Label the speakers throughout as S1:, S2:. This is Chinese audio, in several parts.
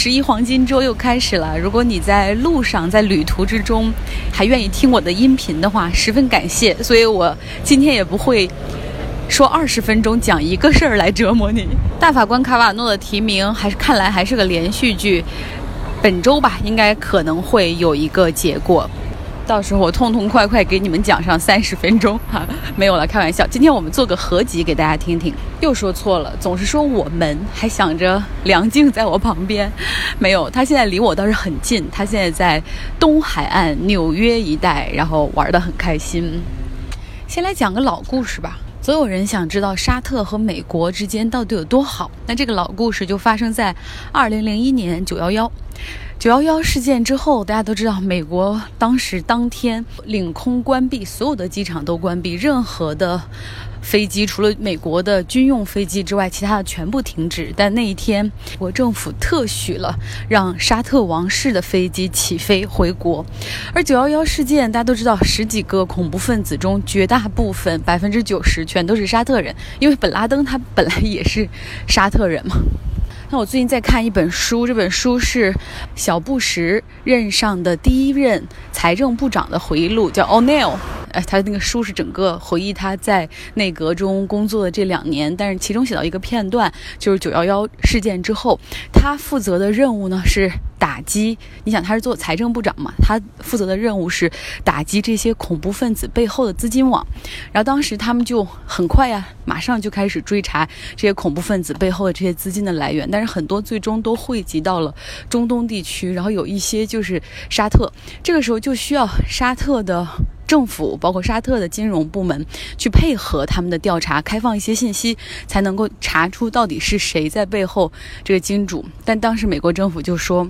S1: 十一黄金周又开始了。如果你在路上，在旅途之中，还愿意听我的音频的话，十分感谢。所以我今天也不会说二十分钟讲一个事儿来折磨你。大法官卡瓦诺的提名还是看来还是个连续剧，本周吧，应该可能会有一个结果。到时候我痛痛快快给你们讲上三十分钟哈，没有了，开玩笑。今天我们做个合集给大家听听。又说错了，总是说我们，还想着梁静在我旁边，没有，他现在离我倒是很近，他现在在东海岸纽约一带，然后玩得很开心。先来讲个老故事吧。所有人想知道沙特和美国之间到底有多好，那这个老故事就发生在二零零一年九幺幺。九幺幺事件之后，大家都知道，美国当时当天领空关闭，所有的机场都关闭，任何的飞机除了美国的军用飞机之外，其他的全部停止。但那一天，国政府特许了让沙特王室的飞机起飞回国。而九幺幺事件，大家都知道，十几个恐怖分子中，绝大部分百分之九十全都是沙特人，因为本拉登他本来也是沙特人嘛。那我最近在看一本书，这本书是小布什任上的第一任财政部长的回忆录，叫 O'Neill。哎，他那个书是整个回忆他在内阁中工作的这两年，但是其中写到一个片段，就是九幺幺事件之后，他负责的任务呢是打击。你想他是做财政部长嘛，他负责的任务是打击这些恐怖分子背后的资金网。然后当时他们就很快呀，马上就开始追查这些恐怖分子背后的这些资金的来源，但是很多最终都汇集到了中东地区，然后有一些就是沙特。这个时候就需要沙特的。政府包括沙特的金融部门去配合他们的调查，开放一些信息，才能够查出到底是谁在背后这个金主。但当时美国政府就说，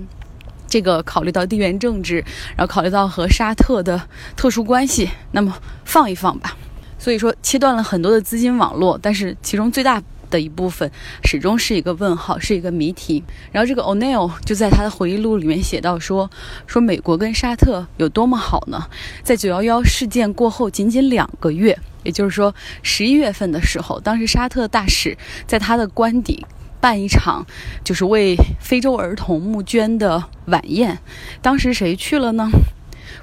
S1: 这个考虑到地缘政治，然后考虑到和沙特的特殊关系，那么放一放吧。所以说切断了很多的资金网络，但是其中最大。的一部分始终是一个问号，是一个谜题。然后这个 O'Neill 就在他的回忆录里面写到说：“说美国跟沙特有多么好呢？在九幺幺事件过后仅仅两个月，也就是说十一月份的时候，当时沙特大使在他的官邸办一场就是为非洲儿童募捐的晚宴。当时谁去了呢？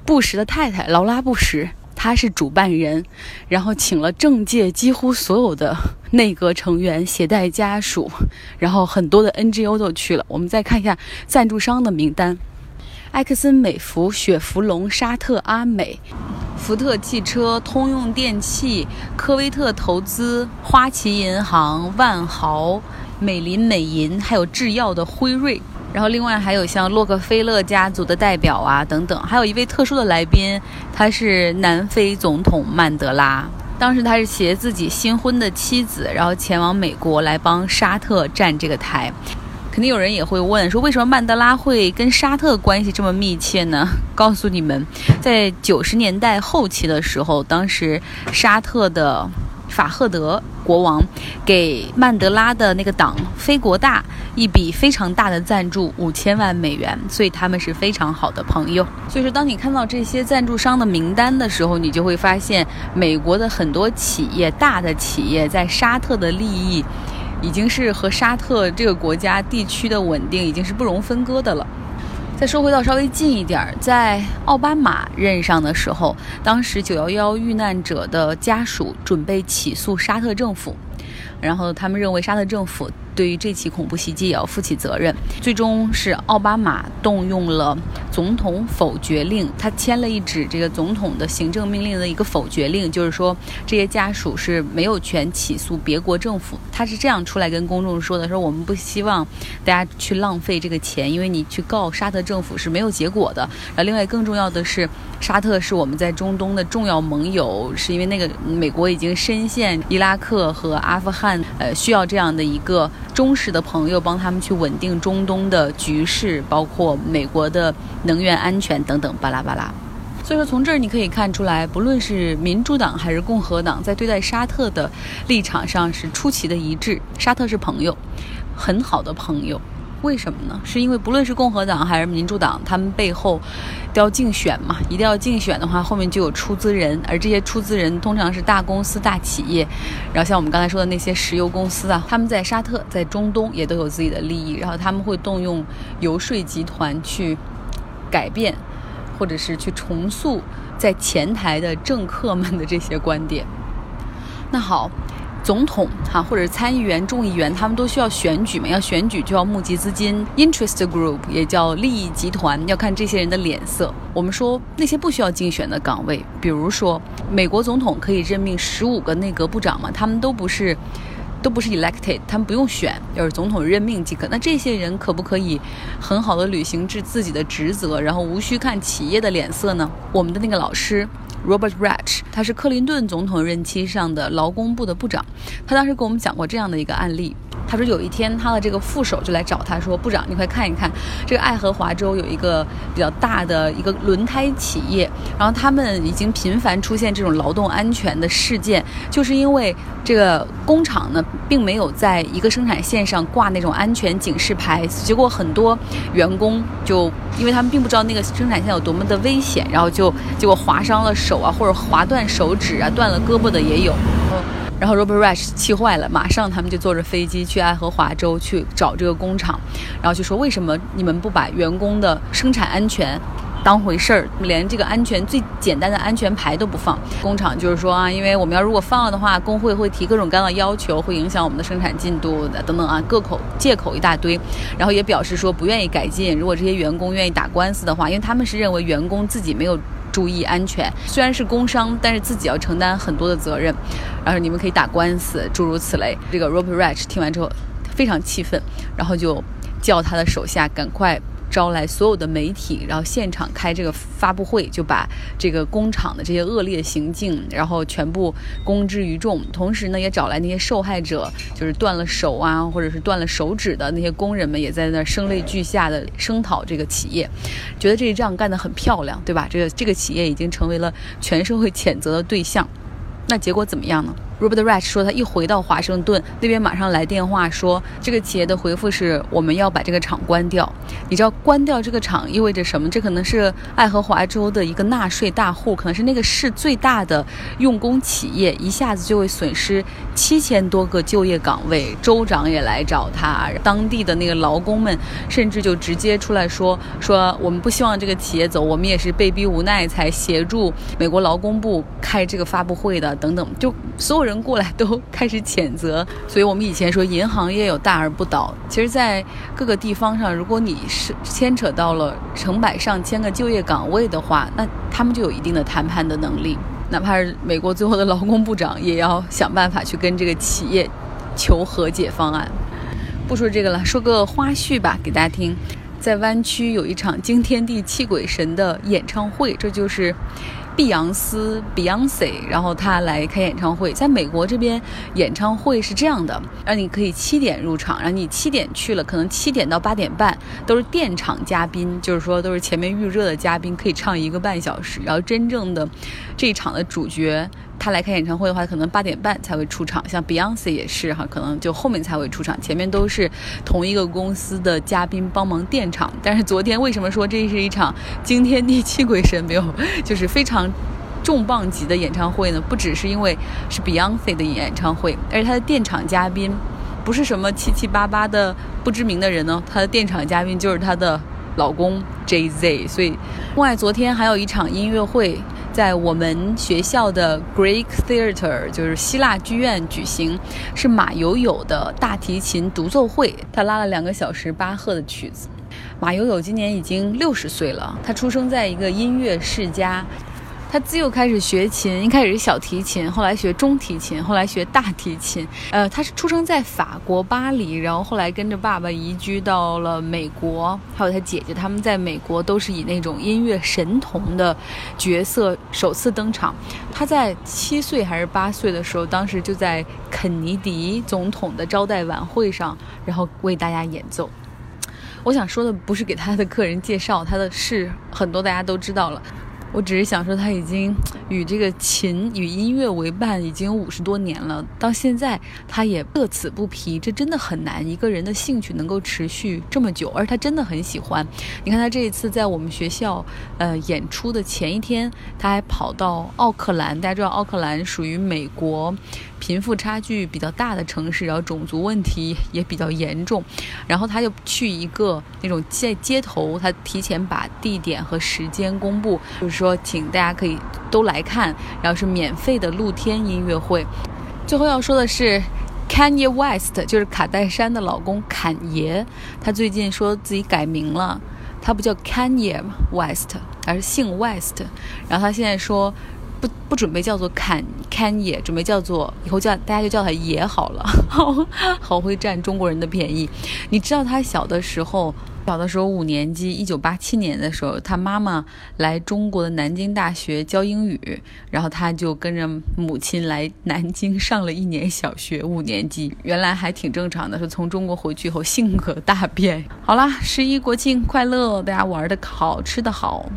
S1: 布什的太太劳拉·布什。”他是主办人，然后请了政界几乎所有的内阁成员携带家属，然后很多的 NGO 都去了。我们再看一下赞助商的名单：埃克森美孚、雪佛龙、沙特阿美、福特汽车、通用电气、科威特投资、花旗银行、万豪、美林美银，还有制药的辉瑞。然后，另外还有像洛克菲勒家族的代表啊，等等，还有一位特殊的来宾，他是南非总统曼德拉。当时他是携自己新婚的妻子，然后前往美国来帮沙特站这个台。肯定有人也会问，说为什么曼德拉会跟沙特关系这么密切呢？告诉你们，在九十年代后期的时候，当时沙特的。法赫德国王给曼德拉的那个党非国大一笔非常大的赞助，五千万美元，所以他们是非常好的朋友。所以说，当你看到这些赞助商的名单的时候，你就会发现，美国的很多企业，大的企业在沙特的利益，已经是和沙特这个国家地区的稳定已经是不容分割的了。再说回到稍微近一点儿，在奥巴马任上的时候，当时九幺幺遇难者的家属准备起诉沙特政府，然后他们认为沙特政府。对于这起恐怖袭击也要负起责任。最终是奥巴马动用了总统否决令，他签了一纸这个总统的行政命令的一个否决令，就是说这些家属是没有权起诉别国政府。他是这样出来跟公众说的：说我们不希望大家去浪费这个钱，因为你去告沙特政府是没有结果的。然后另外更重要的是，沙特是我们在中东的重要盟友，是因为那个美国已经深陷伊拉克和阿富汗，呃，需要这样的一个。忠实的朋友帮他们去稳定中东的局势，包括美国的能源安全等等，巴拉巴拉。所以说，从这儿你可以看出来，不论是民主党还是共和党，在对待沙特的立场上是出奇的一致。沙特是朋友，很好的朋友。为什么呢？是因为不论是共和党还是民主党，他们背后都要竞选嘛，一定要竞选的话，后面就有出资人，而这些出资人通常是大公司、大企业。然后像我们刚才说的那些石油公司啊，他们在沙特、在中东也都有自己的利益，然后他们会动用游说集团去改变，或者是去重塑在前台的政客们的这些观点。那好。总统哈，或者参议员、众议员，他们都需要选举嘛？要选举就要募集资金，interest group 也叫利益集团，要看这些人的脸色。我们说那些不需要竞选的岗位，比如说美国总统可以任命十五个内阁部长嘛？他们都不是，都不是 elected，他们不用选，要是总统任命即可。那这些人可不可以很好的履行自自己的职责，然后无需看企业的脸色呢？我们的那个老师。Robert Ratch，他是克林顿总统任期上的劳工部的部长，他当时跟我们讲过这样的一个案例。他说有一天他的这个副手就来找他说：“部长，你快看一看，这个爱荷华州有一个比较大的一个轮胎企业，然后他们已经频繁出现这种劳动安全的事件，就是因为这个工厂呢并没有在一个生产线上挂那种安全警示牌，结果很多员工就因为他们并不知道那个生产线有多么的危险，然后就结果划伤了手啊，或者划断手指啊，断了胳膊的也有。”然后 Robert Rash 气坏了，马上他们就坐着飞机去爱荷华州去找这个工厂，然后就说为什么你们不把员工的生产安全当回事儿，连这个安全最简单的安全牌都不放？工厂就是说啊，因为我们要如果放了的话，工会会提各种各样的要求，会影响我们的生产进度的等等啊，各口借口一大堆，然后也表示说不愿意改进。如果这些员工愿意打官司的话，因为他们是认为员工自己没有。注意安全，虽然是工伤，但是自己要承担很多的责任。然后你们可以打官司，诸如此类。这个 Robert Rach 听完之后非常气愤，然后就叫他的手下赶快。招来所有的媒体，然后现场开这个发布会，就把这个工厂的这些恶劣行径，然后全部公之于众。同时呢，也找来那些受害者，就是断了手啊，或者是断了手指的那些工人们，也在那声泪俱下的声讨这个企业，觉得这一仗干得很漂亮，对吧？这个这个企业已经成为了全社会谴责的对象。那结果怎么样呢？Robert Rach 说，他一回到华盛顿那边，马上来电话说，这个企业的回复是我们要把这个厂关掉。你知道关掉这个厂意味着什么？这可能是爱荷华州的一个纳税大户，可能是那个市最大的用工企业，一下子就会损失七千多个就业岗位。州长也来找他，当地的那个劳工们甚至就直接出来说说，我们不希望这个企业走，我们也是被逼无奈才协助美国劳工部开这个发布会的，等等，就所有。人过来都开始谴责，所以我们以前说银行业有大而不倒。其实，在各个地方上，如果你是牵扯到了成百上千个就业岗位的话，那他们就有一定的谈判的能力。哪怕是美国最后的劳工部长，也要想办法去跟这个企业求和解方案。不说这个了，说个花絮吧，给大家听。在湾区有一场惊天地泣鬼神的演唱会，这就是。碧昂斯 （Beyonce），然后他来开演唱会。在美国这边，演唱会是这样的：让你可以七点入场，然后你七点去了，可能七点到八点半都是垫场嘉宾，就是说都是前面预热的嘉宾，可以唱一个半小时。然后真正的这一场的主角。他来开演唱会的话，可能八点半才会出场。像 Beyonce 也是哈，可能就后面才会出场，前面都是同一个公司的嘉宾帮忙垫场。但是昨天为什么说这是一场惊天地泣鬼神没有，就是非常重磅级的演唱会呢？不只是因为是 Beyonce 的演唱会，而且他的垫场嘉宾不是什么七七八八的不知名的人呢，他的垫场嘉宾就是他的老公 Jay Z。所以，另外昨天还有一场音乐会。在我们学校的 Greek Theater，就是希腊剧院举行，是马友友的大提琴独奏会。他拉了两个小时巴赫的曲子。马友友今年已经六十岁了，他出生在一个音乐世家。他自幼开始学琴，一开始是小提琴，后来学中提琴，后来学大提琴。呃，他是出生在法国巴黎，然后后来跟着爸爸移居到了美国，还有他姐姐，他们在美国都是以那种音乐神童的角色首次登场。他在七岁还是八岁的时候，当时就在肯尼迪总统的招待晚会上，然后为大家演奏。我想说的不是给他的个人介绍，他的事很多大家都知道了。我只是想说，他已经与这个琴与音乐为伴，已经五十多年了。到现在，他也乐此不疲。这真的很难，一个人的兴趣能够持续这么久，而他真的很喜欢。你看，他这一次在我们学校，呃，演出的前一天，他还跑到奥克兰。大家知道，奥克兰属于美国。贫富差距比较大的城市，然后种族问题也比较严重，然后他就去一个那种在街头，他提前把地点和时间公布，就是说请大家可以都来看，然后是免费的露天音乐会。最后要说的是，Kanye West 就是卡戴珊的老公坎爷，他最近说自己改名了，他不叫 Kanye West，而是姓 West，然后他现在说。不不准备叫做坎坎爷，准备叫做以后叫大家就叫他爷好了，好会占中国人的便宜。你知道他小的时候，小的时候五年级，一九八七年的时候，他妈妈来中国的南京大学教英语，然后他就跟着母亲来南京上了一年小学五年级。原来还挺正常的，是从中国回去以后性格大变。好啦，十一国庆快乐，大家玩的好，吃的好。